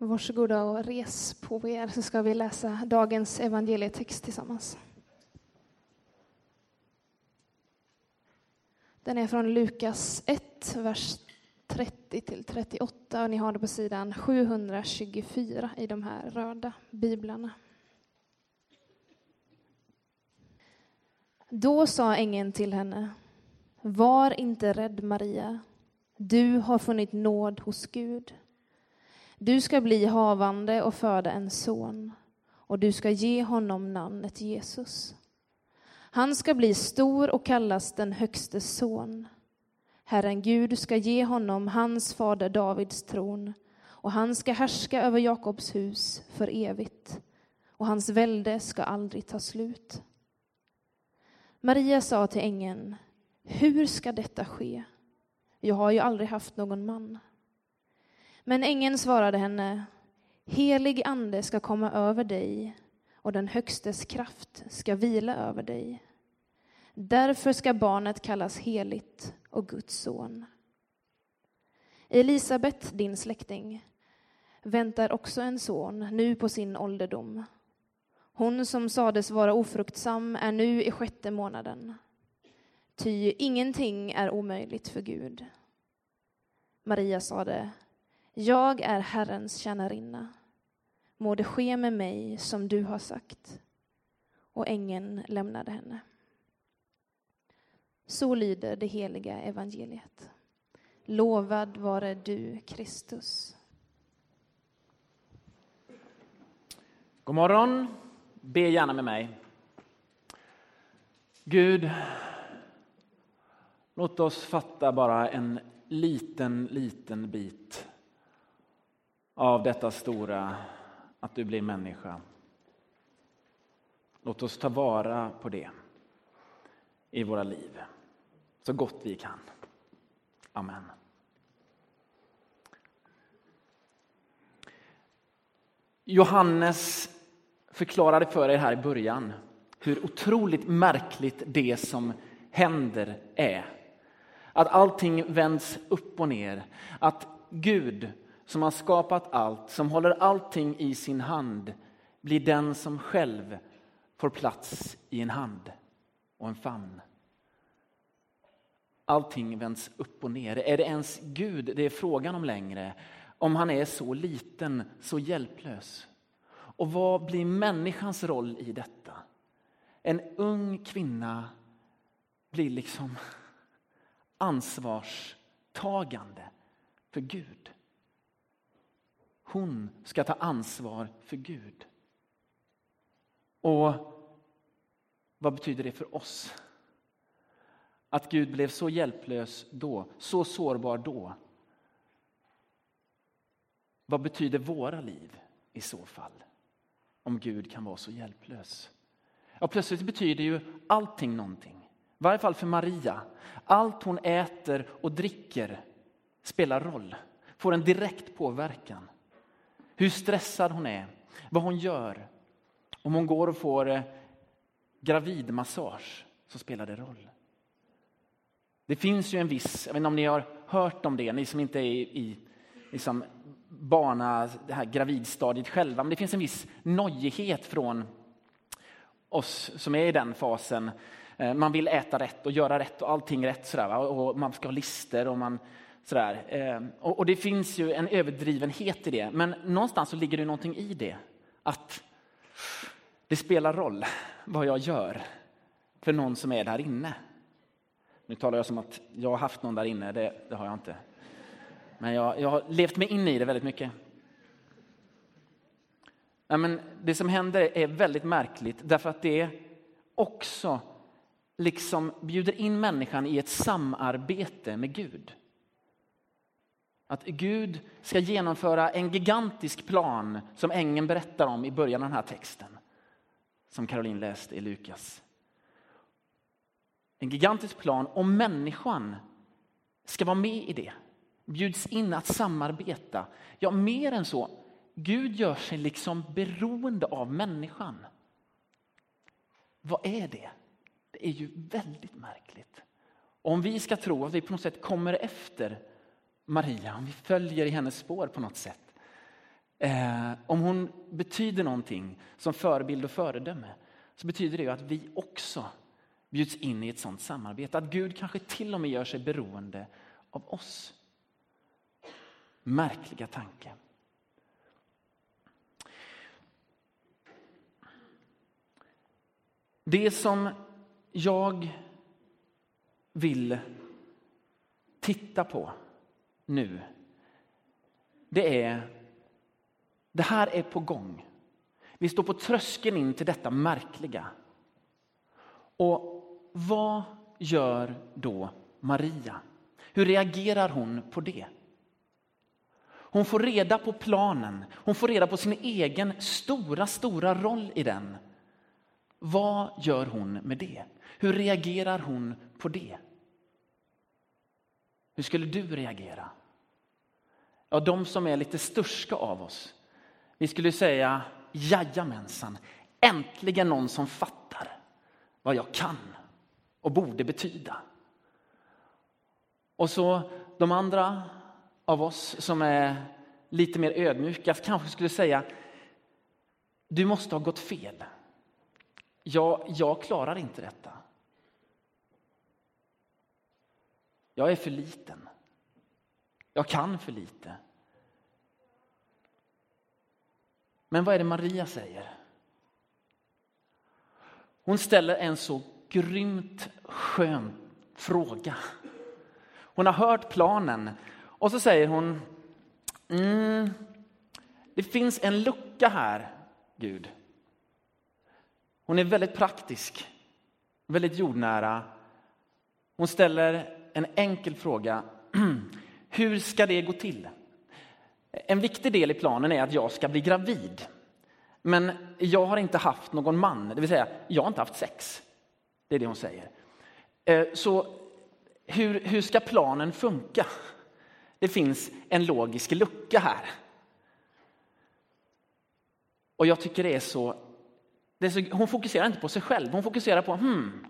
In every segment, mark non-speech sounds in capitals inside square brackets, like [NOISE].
Varsågoda och res på er så ska vi läsa dagens evangelietext tillsammans. Den är från Lukas 1, vers 30 till 38 och ni har det på sidan 724 i de här röda biblarna. Då sa ängeln till henne, var inte rädd Maria, du har funnit nåd hos Gud. Du ska bli havande och föda en son, och du ska ge honom namnet Jesus. Han ska bli stor och kallas den högstes son. Herren Gud ska ge honom hans fader Davids tron, och han ska härska över Jakobs hus för evigt, och hans välde ska aldrig ta slut. Maria sa till ängeln, hur ska detta ske? Jag har ju aldrig haft någon man. Men ängeln svarade henne, helig ande ska komma över dig och den högstes kraft ska vila över dig. Därför ska barnet kallas heligt och Guds son. Elisabet, din släkting, väntar också en son nu på sin ålderdom. Hon som sades vara ofruktsam är nu i sjätte månaden. Ty ingenting är omöjligt för Gud. Maria sade, jag är Herrens tjänarinna. Må det ske med mig som du har sagt. Och ängeln lämnade henne. Så lyder det heliga evangeliet. Lovad vare du, Kristus. God morgon. Be gärna med mig. Gud, låt oss fatta bara en liten, liten bit av detta stora att du blir människa. Låt oss ta vara på det i våra liv så gott vi kan. Amen. Johannes förklarade för er här i början hur otroligt märkligt det som händer är. Att allting vänds upp och ner. Att Gud som har skapat allt, som håller allting i sin hand, blir den som själv får plats i en hand och en famn. Allting vänds upp och ner. Är det ens Gud det är frågan om längre? Om han är så liten, så hjälplös? Och vad blir människans roll i detta? En ung kvinna blir liksom ansvarstagande för Gud. Hon ska ta ansvar för Gud. Och vad betyder det för oss? Att Gud blev så hjälplös då, så sårbar då. Vad betyder våra liv i så fall? Om Gud kan vara så hjälplös. Ja, plötsligt betyder ju allting någonting. I varje fall för Maria. Allt hon äter och dricker spelar roll, får en direkt påverkan. Hur stressad hon är, vad hon gör. Om hon går och får eh, gravidmassage så spelar det roll. Det finns ju en viss, jag vet inte om ni har hört om det, ni som inte är i, i liksom bana, det här gravidstadiet själva, men det finns en viss nojighet från oss som är i den fasen. Eh, man vill äta rätt och göra rätt och allting rätt sådär, och man ska ha lister och man sådär. Ehm, och det finns ju en överdrivenhet i det, men någonstans så ligger det någonting i det. Att det spelar roll vad jag gör för någon som är där inne. Nu talar jag som att jag har haft någon där inne, det, det har jag inte. Men jag, jag, har levt mig in i det väldigt mycket. Ja, men det som händer är väldigt märkligt därför att det också liksom bjuder in människan i ett samarbete med Gud. Att Gud ska genomföra en gigantisk plan som ängeln berättar om i början av den här texten. Som Caroline läste i Lukas. En gigantisk plan om människan ska vara med i det. Bjuds in att samarbeta. Ja, mer än så. Gud gör sig liksom beroende av människan. Vad är det? Det är ju väldigt märkligt. Om vi ska tro att vi på något sätt kommer efter Maria, om vi följer i hennes spår på något sätt. eh, om hon betyder någonting som förebild och föredöme, så betyder det ju att vi också bjuds in i ett sådant samarbete. Att Gud kanske till och med gör sig beroende av oss. Märkliga tanke. Det som jag vill titta på nu, det är, det här är på gång. Vi står på tröskeln in till detta märkliga. Och vad gör då Maria? Hur reagerar hon på det? Hon får reda på planen, hon får reda på sin egen stora, stora roll i den. Vad gör hon med det? Hur reagerar hon på det? Hur skulle du reagera? Ja, de som är lite störska av oss, vi skulle säga jajamensan, äntligen någon som fattar vad jag kan och borde betyda. Och så de andra av oss som är lite mer ödmjuka kanske skulle säga du måste ha gått fel. Jag, jag klarar inte detta. Jag är för liten. Jag kan för lite. Men vad är det Maria säger? Hon ställer en så grymt skön fråga. Hon har hört planen och så säger hon mm, Det finns en lucka här, Gud. Hon är väldigt praktisk, väldigt jordnära. Hon ställer en enkel fråga. [CLEARS THROAT] Hur ska det gå till? En viktig del i planen är att jag ska bli gravid. Men jag har inte haft någon man, det vill säga jag har inte haft sex. Det är det hon säger. Eh, så hur, hur ska planen funka? Det finns en logisk lucka här. Och jag tycker det är så, det är så hon fokuserar inte på sig själv, hon fokuserar på hmm,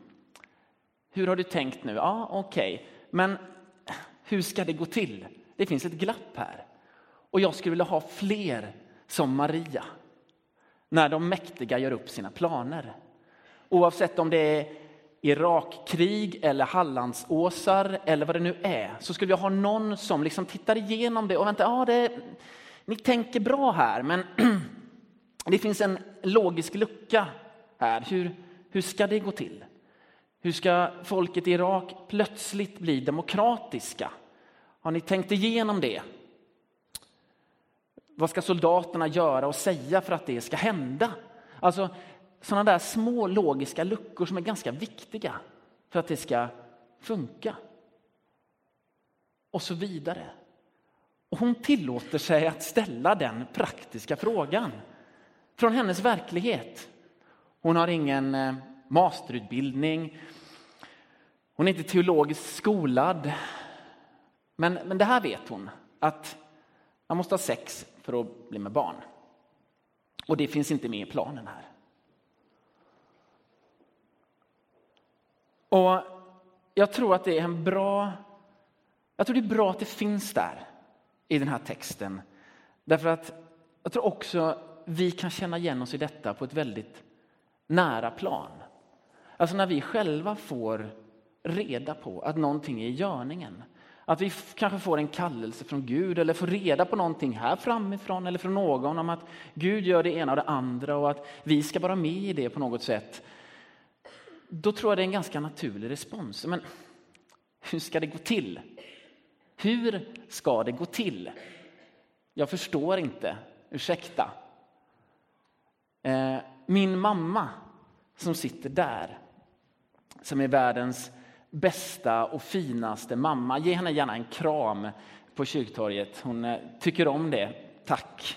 hur har du tänkt nu? Ja, okej, okay. men hur ska det gå till? Det finns ett glapp här. Och jag skulle vilja ha fler som Maria när de mäktiga gör upp sina planer. Oavsett om det är Irakkrig eller Hallandsåsar eller vad det nu är, så skulle jag ha någon som liksom tittar igenom det och väntar, ja, det, ni tänker bra här, men [CLEARS THROAT] det finns en logisk lucka här. Hur, hur ska det gå till? Hur ska folket i Irak plötsligt bli demokratiska? Har ni tänkt igenom det? Vad ska soldaterna göra och säga för att det ska hända? Alltså, sådana där små logiska luckor som är ganska viktiga för att det ska funka. Och så vidare. Och hon tillåter sig att ställa den praktiska frågan från hennes verklighet. Hon har ingen eh, masterutbildning. Hon är inte teologiskt skolad. Men, men det här vet hon, att man måste ha sex för att bli med barn. Och det finns inte med i planen här. Och jag tror att det är en bra... Jag tror det är bra att det finns där i den här texten. Därför att jag tror också vi kan känna igen oss i detta på ett väldigt nära plan. Alltså när vi själva får reda på att någonting är i görningen. Att vi kanske får en kallelse från Gud eller får reda på någonting här framifrån eller från någon om att Gud gör det ena och det andra och att vi ska vara med i det på något sätt då tror jag det är en ganska naturlig respons. Men hur ska det gå till? Hur ska det gå till? Jag förstår inte. Ursäkta. Eh, min mamma som sitter där, som är världens bästa och finaste mamma. Ge henne gärna en kram på kyrktorget. Hon eh, tycker om det. Tack.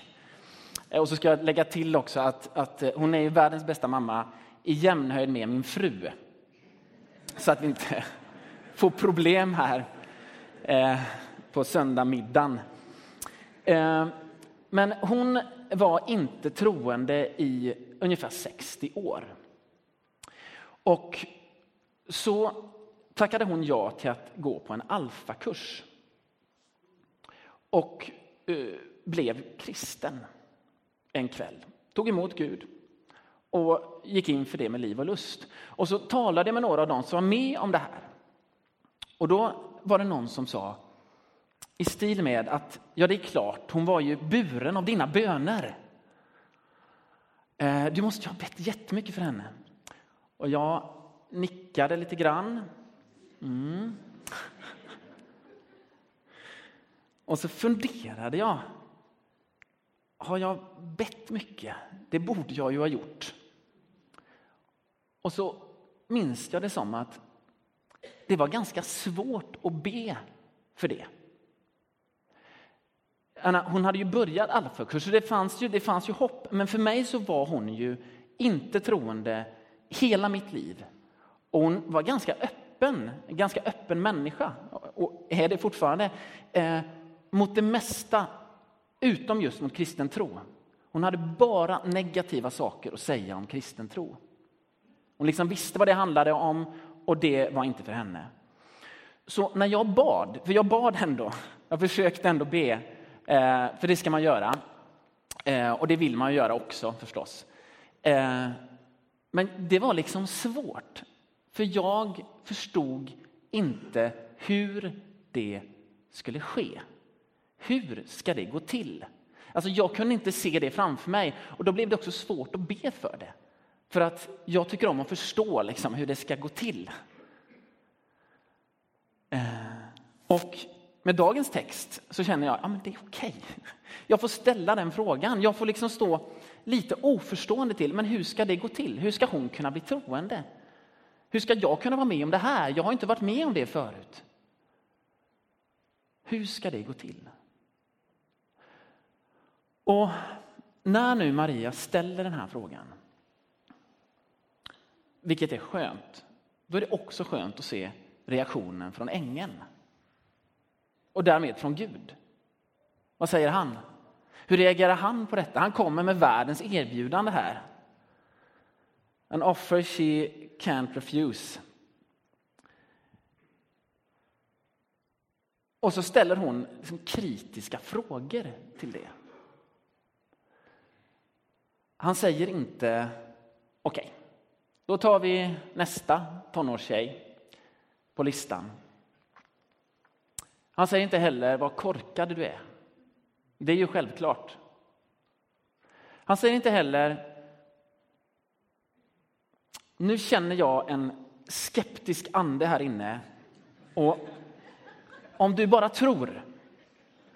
Eh, och så ska jag lägga till också att, att eh, hon är världens bästa mamma i jämnhöjd med min fru. Så att vi inte [LAUGHS] får problem här eh, på söndagsmiddagen. Eh, men hon var inte troende i ungefär 60 år. Och så tackade hon ja till att gå på en alfakurs. Och eh, blev kristen. en kväll, tog emot Gud och gick in för det med liv och lust. Och så talade jag med några av dem som var med om det här. Och då var det någon som sa i stil med att ja, det är klart, hon var ju buren av dina böner. Eh, du måste ju ha bett jättemycket för henne. Och jag nickade lite grann. Mm. Och så funderade jag. Har jag bett mycket? Det borde jag ju ha gjort. Och så minns jag det som att det var ganska svårt att be för det. Hon hade ju börjat alfakurs, så det fanns, ju, det fanns ju hopp. Men för mig så var hon ju inte troende hela mitt liv. Och hon var ganska öppen, ganska öppen människa, och är det fortfarande, eh, mot det mesta utom just mot kristen tro. Hon hade bara negativa saker att säga om kristen tro. Hon liksom visste vad det handlade om och det var inte för henne. Så när jag bad, för jag bad ändå, jag försökte ändå be, eh, för det ska man göra. Eh, och det vill man göra också förstås. Eh, men det var liksom svårt, för jag förstod inte hur det skulle ske. Hur ska det gå till? Alltså jag kunde inte se det framför mig och då blev det också svårt att be för det. För att jag tycker om att förstå liksom hur det ska gå till. Eh, och med dagens text så känner jag att ja, det är okej. Jag får ställa den frågan. Jag får liksom stå lite oförstående till. Men hur ska det gå till? Hur ska hon kunna bli troende? Hur ska jag kunna vara med om det här? Jag har inte varit med om det förut. Hur ska det gå till? Och när nu Maria ställer den här frågan, vilket är skönt, då är det också skönt att se reaktionen från ängeln. Och därmed från Gud. Vad säger han? Hur reagerar han på detta? Han kommer med världens erbjudande här. An offer she can't refuse. Och så ställer hon liksom kritiska frågor till det. Han säger inte, okej, okay, då tar vi nästa tonårstjej på listan. Han säger inte heller vad korkad du är. Det är ju självklart. Han säger inte heller, nu känner jag en skeptisk ande här inne och om du bara tror,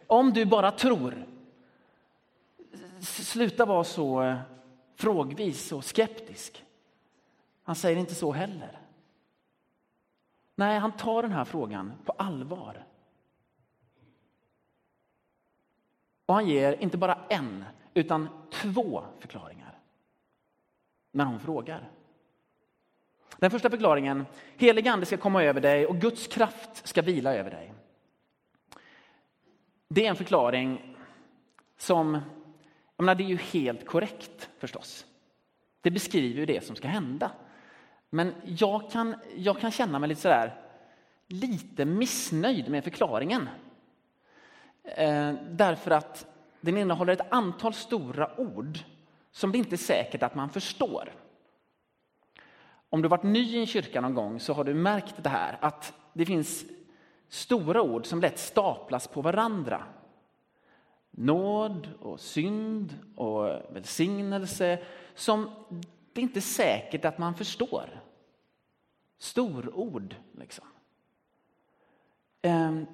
om du bara tror, sluta vara så eh, frågvis och skeptisk. Han säger inte så heller. Nej, han tar den här frågan på allvar. Och han ger inte bara en, utan två förklaringar när hon frågar. Den första förklaringen, helig ande ska komma över dig och Guds kraft ska vila över dig. Det är en förklaring som jag menar, det är ju helt korrekt förstås. Det beskriver ju det som ska hända. Men jag kan, jag kan känna mig lite sådär, lite missnöjd med förklaringen. Eh, därför att den innehåller ett antal stora ord som det inte är säkert att man förstår. Om du varit ny i en kyrka någon gång så har du märkt det här att det finns stora ord som lätt staplas på varandra nåd och synd och välsignelse som det inte är säkert att man förstår. Storord, liksom. Ehm,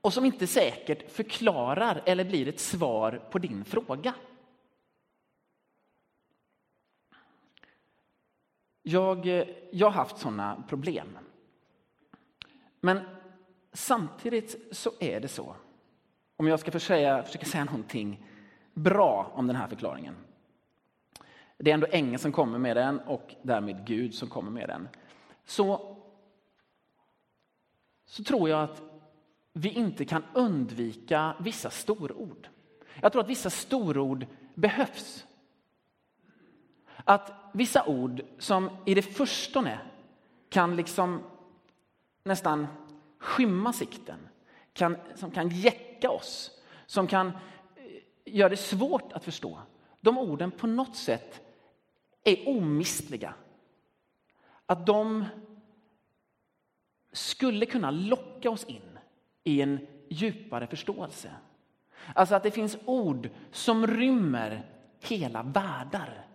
och som inte säkert förklarar eller blir ett svar på din fråga. Jag, eh, jag har haft sådana problem. Men samtidigt så är det så om jag ska försöka, försöka säga någonting bra om den här förklaringen. Det är ändå ängeln som kommer med den och därmed Gud som kommer med den. Så, så tror jag att vi inte kan undvika vissa storord. Jag tror att vissa storord behövs. Att vissa ord som i det förstone kan liksom nästan skymma sikten, kan, som kan jäcka oss, som kan eh, göra det svårt att förstå. de orden på något sätt är omistliga. Att de skulle kunna locka oss in i en djupare förståelse. Alltså att det finns ord som rymmer hela världar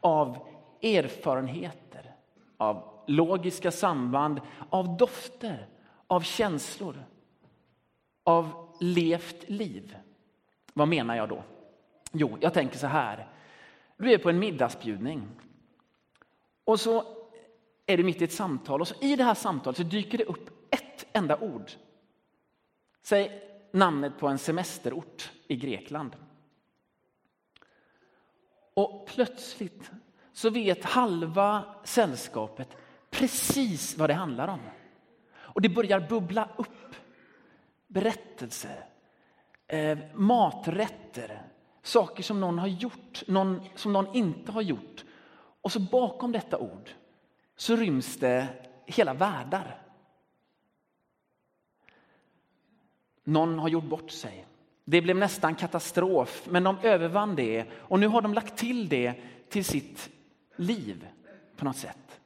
av erfarenheter, av logiska samband, av dofter, av känslor, av levt liv. Vad menar jag då? Jo, jag tänker så här. Du är på en middagsbjudning. Och så är du mitt i ett samtal och så i det här samtalet så dyker det upp ett enda ord. Säg namnet på en semesterort i Grekland. Och plötsligt så vet halva sällskapet precis vad det handlar om. Och det börjar bubbla upp berättelser, eh, maträtter, saker som någon har gjort, någon, som någon inte har gjort. Och så bakom detta ord så ryms det hela världar. Någon har gjort bort sig. Det blev nästan katastrof, men de övervann det och nu har de lagt till det till sitt liv på något sätt.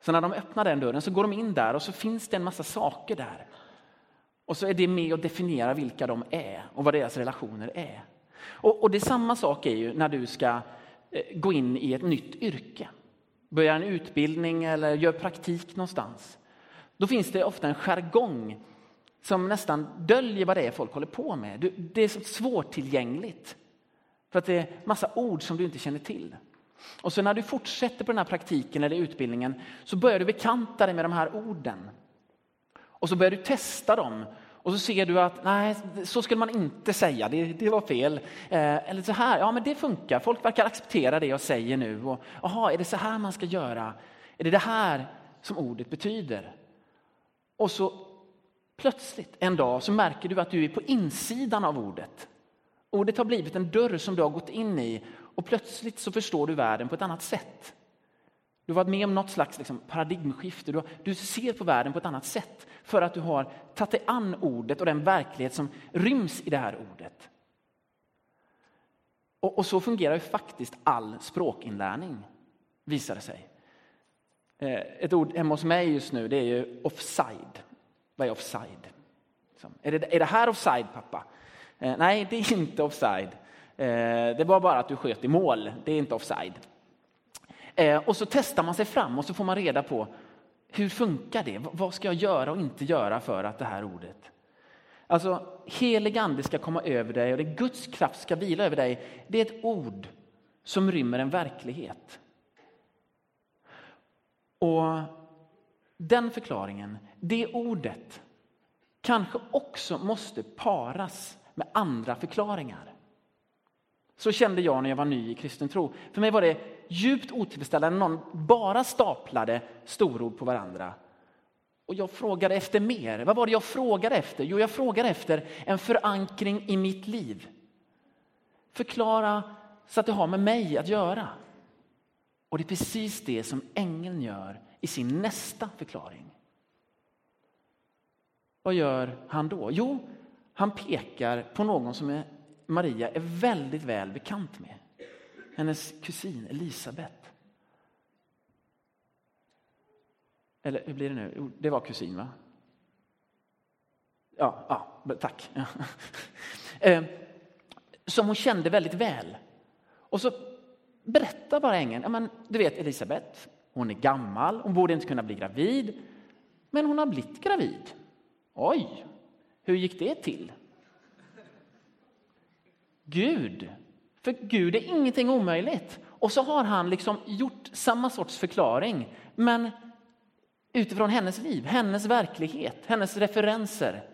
Så när de öppnar den dörren så går de in där och så finns det en massa saker där. Och så är det med och definierar vilka de är och vad deras relationer är. Och, och det är samma sak är ju när du ska eh, gå in i ett nytt yrke. Börja en utbildning eller gör praktik någonstans. Då finns det ofta en jargong som nästan döljer vad det är folk håller på med. Det är så svårtillgängligt. För att det är massa ord som du inte känner till. Och så när du fortsätter på den här praktiken eller utbildningen så börjar du bekanta dig med de här orden. Och så börjar du testa dem och så ser du att nej, så skulle man inte säga, det, det var fel. Eh, eller så här, ja men det funkar, folk verkar acceptera det jag säger nu. Och, aha, är det så här man ska göra? Är det det här som ordet betyder? Och så plötsligt en dag så märker du att du är på insidan av ordet. Ordet har blivit en dörr som du har gått in i och plötsligt så förstår du världen på ett annat sätt. Du har varit med om något slags liksom, paradigmskifte. Du, du, ser på världen på ett annat sätt för att du har tagit dig an ordet och den verklighet som ryms i det här ordet. Och, och så fungerar ju faktiskt all språkinlärning, visar det sig. Eh, ett ord hemma hos mig just nu det är ju offside. Vad är offside? Är det, är det här offside, pappa? Eh, nej, det är inte offside. Eh, det var bara att du sköt i mål. Det är inte offside. Eh, och så testar man sig fram och så får man reda på hur funkar det? Vad ska jag göra och inte göra för att det här ordet... Alltså, helig ande ska komma över dig och det Guds kraft ska vila över dig. Det är ett ord som rymmer en verklighet. Och den förklaringen, det ordet, kanske också måste paras med andra förklaringar. Så kände jag när jag var ny i kristen tro. För mig var det djupt otillfredsställande när någon bara staplade storord på varandra. Och jag frågade efter mer. Vad var det jag frågade efter? Jo, jag frågade efter en förankring i mitt liv. Förklara så att det har med mig att göra. Och det är precis det som ängeln gör i sin nästa förklaring. Vad gör han då? Jo, han pekar på någon som är Maria är väldigt väl bekant med. Hennes kusin Elisabet. Eller hur blir det nu? Det var kusin, va? Ja, ja tack. [LAUGHS] Eh, som hon kände väldigt väl. Och så berättar bara ängeln, ja, men, du vet Elisabet, hon är gammal, hon borde inte kunna bli gravid, men hon har blivit gravid. Oj, hur gick det till? Gud. För Gud är ingenting omöjligt. Och så har han liksom gjort samma sorts förklaring, men utifrån hennes liv, hennes verklighet, hennes referenser.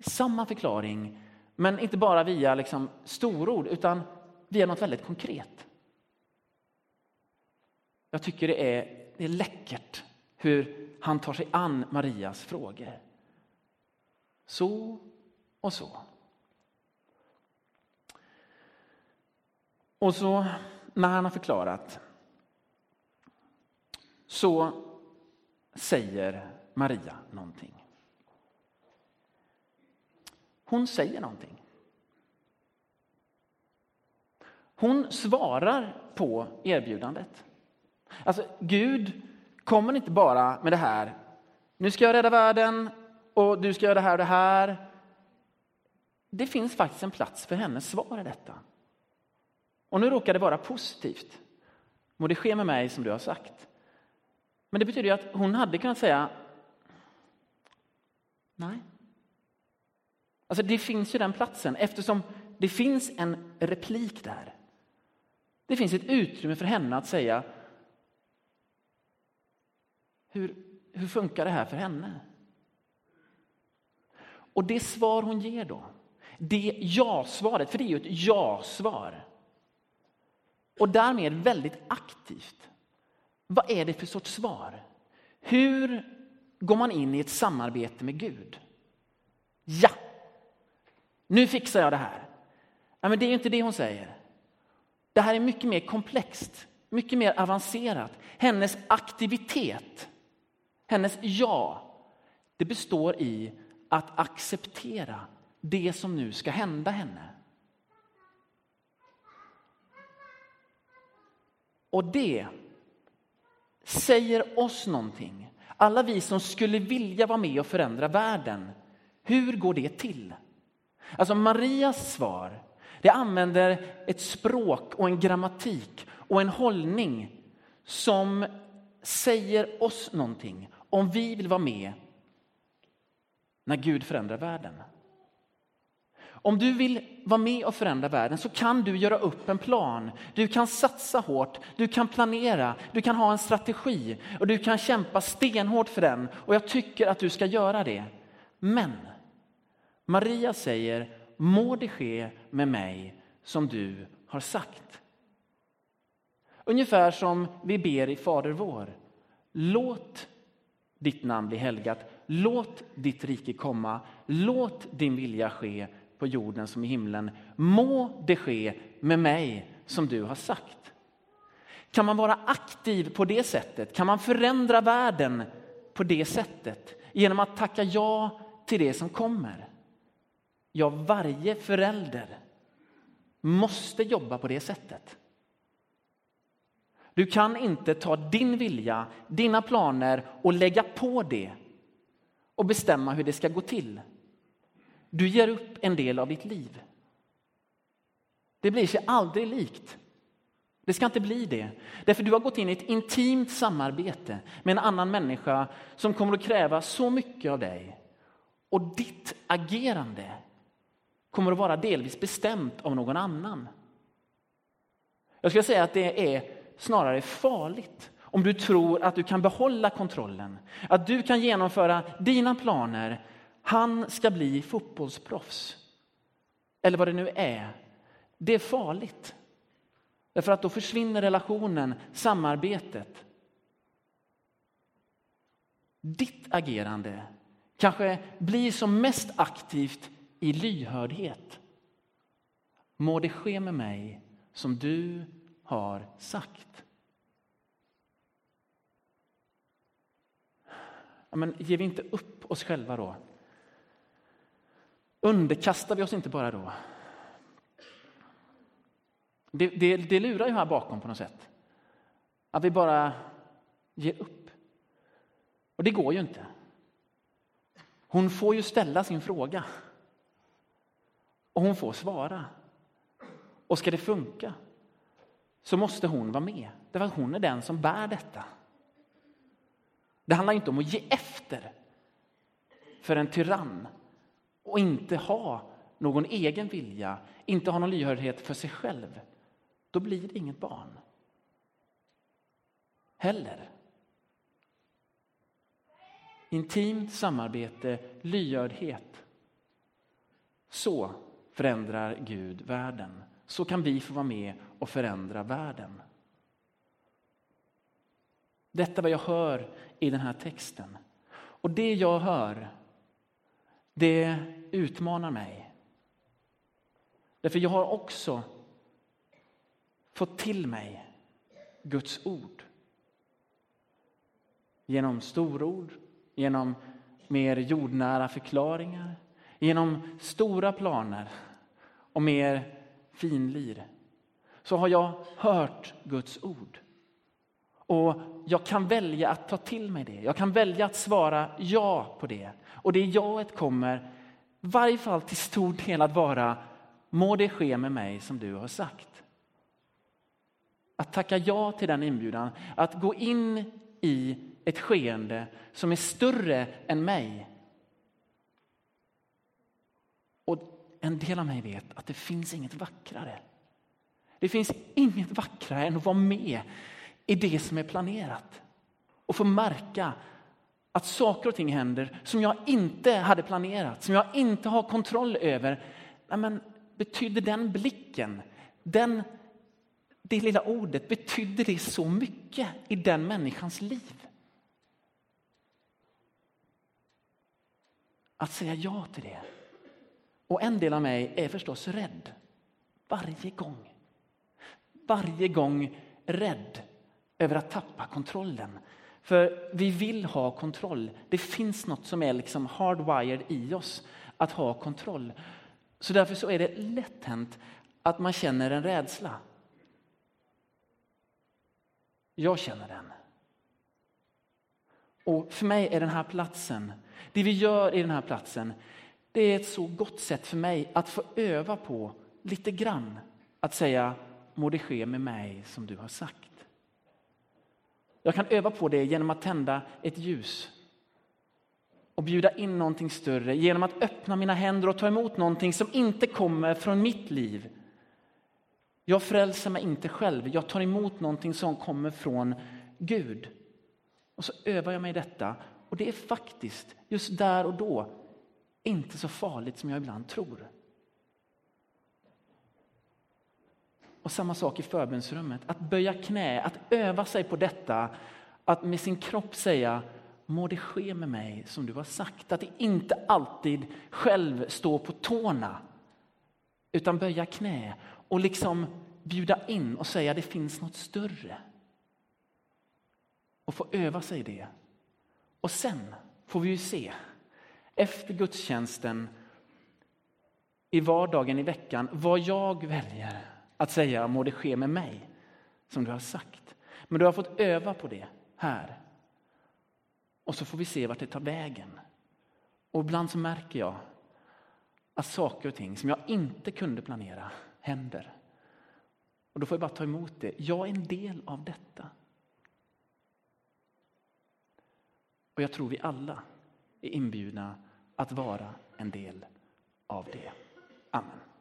Samma förklaring, men inte bara via liksom storord, utan via något väldigt konkret. Jag tycker det är, det är läckert hur han tar sig an Marias frågor. Så och så. Och så när han har förklarat så säger Maria någonting. Hon säger någonting. hon svarar på erbjudandet. Alltså, Gud kommer inte bara med det här, nu ska jag rädda världen och du ska göra det här och det här. Det finns faktiskt en plats för hennes svar i detta. Och nu råkar det vara positivt. Må det ske med mig som du har sagt. Men det betyder ju att hon hade kunnat säga nej. Alltså det finns ju den platsen eftersom det finns en replik där. Det finns ett utrymme för henne att säga hur, hur funkar det här för henne? Och det svar hon ger då, det ja-svaret, för det är ju ett ja-svar. Och därmed väldigt aktivt. Vad är det för sorts svar? Hur går man in i ett samarbete med Gud? Ja, nu fixar jag det här. Nej, men det är ju inte det hon säger. Det här är mycket mer komplext, mycket mer avancerat. Hennes aktivitet, hennes ja, det består i att acceptera det som nu ska hända henne. Och det säger oss någonting. Alla vi som skulle vilja vara med och förändra världen. Hur går det till? Alltså Marias svar, det använder ett språk och en grammatik och en hållning som säger oss någonting om vi vill vara med när Gud förändrar världen. Om du vill vara med och förändra världen så kan du göra upp en plan. Du kan satsa hårt, du kan planera, du kan ha en strategi och du kan kämpa stenhårt för den. Och jag tycker att du ska göra det. Men Maria säger, må det ske med mig som du har sagt. Ungefär som vi ber i Fader vår. Låt ditt namn bli helgat. Låt ditt rike komma. Låt din vilja ske på jorden som i himlen. Må det ske med mig som du har sagt. Kan man vara aktiv på det sättet? Kan man förändra världen på det sättet? Genom att tacka ja till det som kommer? Ja, varje förälder måste jobba på det sättet. Du kan inte ta din vilja, dina planer och lägga på det och bestämma hur det ska gå till. Du ger upp en del av ditt liv. Det blir sig aldrig likt. Det ska inte bli det. Därför du har gått in i ett intimt samarbete med en annan människa som kommer att kräva så mycket av dig. Och ditt agerande kommer att vara delvis bestämt av någon annan. Jag skulle säga att det är snarare farligt om du tror att du kan behålla kontrollen, att du kan genomföra dina planer. Han ska bli fotbollsproffs. Eller vad det nu är. Det är farligt. Därför att då försvinner relationen, samarbetet. Ditt agerande kanske blir som mest aktivt i lyhördhet. Må det ske med mig som du har sagt. Ja, men ger vi inte upp oss själva då? Underkastar vi oss inte bara då? Det, det, det lurar ju här bakom på något sätt. Att vi bara ger upp. Och det går ju inte. Hon får ju ställa sin fråga. Och hon får svara. Och ska det funka så måste hon vara med. Därför att hon är den som bär detta. Det handlar inte om att ge efter för en tyrann och inte ha någon egen vilja, inte ha någon lyhördhet för sig själv. Då blir det inget barn. Heller. Intimt samarbete, lyhördhet. Så förändrar Gud världen. Så kan vi få vara med och förändra världen. Detta är vad jag hör i den här texten. Och det jag hör, det utmanar mig. Därför jag har också fått till mig Guds ord. Genom storord, genom mer jordnära förklaringar, genom stora planer och mer finlir så har jag hört Guds ord. Och jag kan välja att ta till mig det. Jag kan välja att svara ja på det. Och det jaet kommer i varje fall till stor del att vara må det ske med mig som du har sagt. Att tacka ja till den inbjudan, att gå in i ett skeende som är större än mig. Och en del av mig vet att det finns inget vackrare. Det finns inget vackrare än att vara med i det som är planerat och få märka att saker och ting händer som jag inte hade planerat, som jag inte har kontroll över. Men betydde den blicken, den, det lilla ordet, betydde det så mycket i den människans liv? Att säga ja till det. Och en del av mig är förstås rädd. Varje gång. Varje gång rädd över att tappa kontrollen. För vi vill ha kontroll. Det finns något som är liksom hardwired i oss att ha kontroll. Så därför så är det lätt hänt att man känner en rädsla. Jag känner den. Och för mig är den här platsen, det vi gör i den här platsen, det är ett så gott sätt för mig att få öva på lite grann att säga må det ske med mig som du har sagt. Jag kan öva på det genom att tända ett ljus och bjuda in någonting större genom att öppna mina händer och ta emot någonting som inte kommer från mitt liv. Jag frälser mig inte själv, jag tar emot någonting som kommer från Gud. Och så övar jag mig i detta och det är faktiskt just där och då inte så farligt som jag ibland tror. Och samma sak i förbönsrummet, att böja knä, att öva sig på detta, att med sin kropp säga må det ske med mig som du har sagt. Att inte alltid själv stå på tårna, utan böja knä och liksom bjuda in och säga det finns något större. Och få öva sig i det. Och sen får vi ju se, efter gudstjänsten, i vardagen i veckan, vad jag väljer att säga må det ske med mig, som du har sagt. Men du har fått öva på det här. Och så får vi se vart det tar vägen. Och ibland så märker jag att saker och ting som jag inte kunde planera händer. Och då får jag bara ta emot det. Jag är en del av detta. Och jag tror vi alla är inbjudna att vara en del av det. Amen.